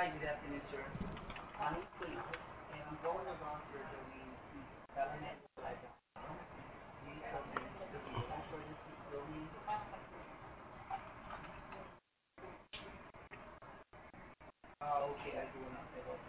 Hi, good afternoon, sir. My name is Kulas, and I'm calling about your domain, the These domains available for this domain. Ah, okay, I do not. I don't